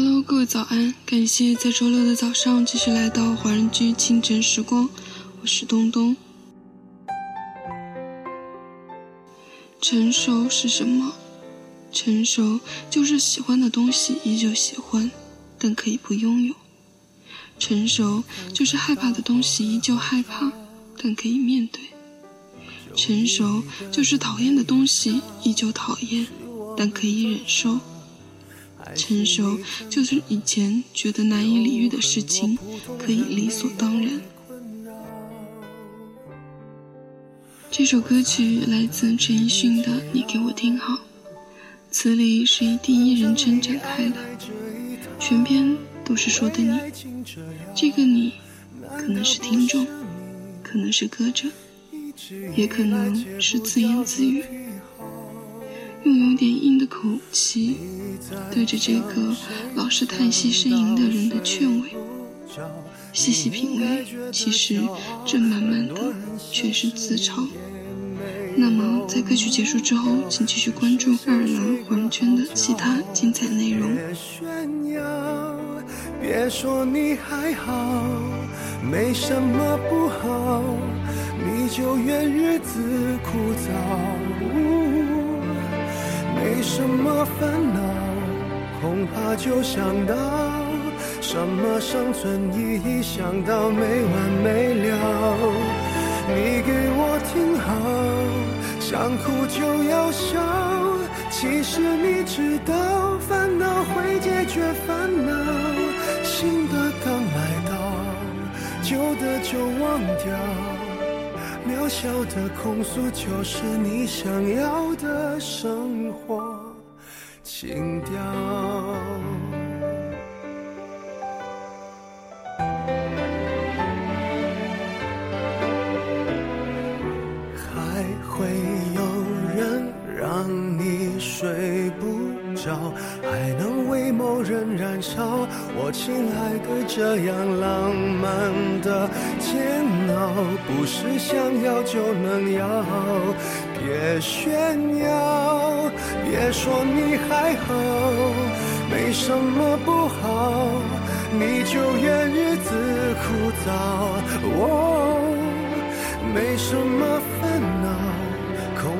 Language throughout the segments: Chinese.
Hello，各位早安！感谢在周六的早上继续来到华人居清晨时光，我是东东。成熟是什么？成熟就是喜欢的东西依旧喜欢，但可以不拥有；成熟就是害怕的东西依旧害怕，但可以面对；成熟就是讨厌的东西依旧讨厌，但可以忍受。成熟就是以前觉得难以理喻的事情，可以理所当然。这首歌曲来自陈奕迅的《你给我听好》，词里是以第一人称展开的，全篇都是说的你。这个你，可能是听众，可能是歌者，也可能是自言自语。用有点硬的口气，对着这个老是叹息呻吟的人的劝慰，细细品味，其实这满满的全是自嘲。那么，在歌曲结束之后，请继续关注爱尔兰黄圈的其他精彩内容。别说你还好，没什么不好，你就怨日子枯燥。没什么烦恼，恐怕就想到什么生存意义，想到没完没了。你给我听好，想哭就要笑。其实你知道，烦恼会解决烦恼。新的刚来到，旧的就忘掉。渺小的控诉，就是你想要的生活情调。还能为某人燃烧。我亲爱的，这样浪漫的煎熬，不是想要就能要。别炫耀，别说你还好，没什么不好，你就怨日子枯燥。哦，没什么烦恼，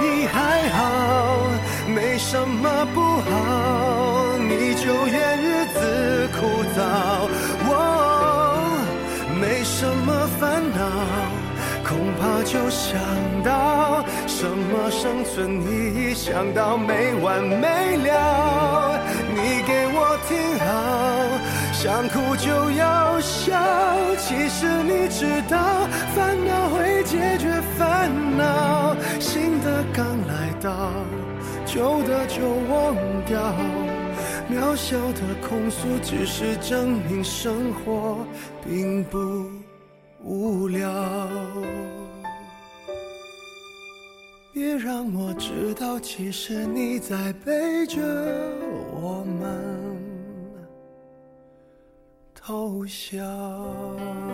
你还好，没什么不好，你就怨日子枯燥。哦，没什么烦恼，恐怕就想到什么生存意义，想到没完没了。你给我听好，想哭就要笑。其实你知道，烦恼会解决烦恼，新的刚来到。旧的就忘掉，渺小的控诉只是证明生活并不无聊。别让我知道，其实你在背着我们偷笑。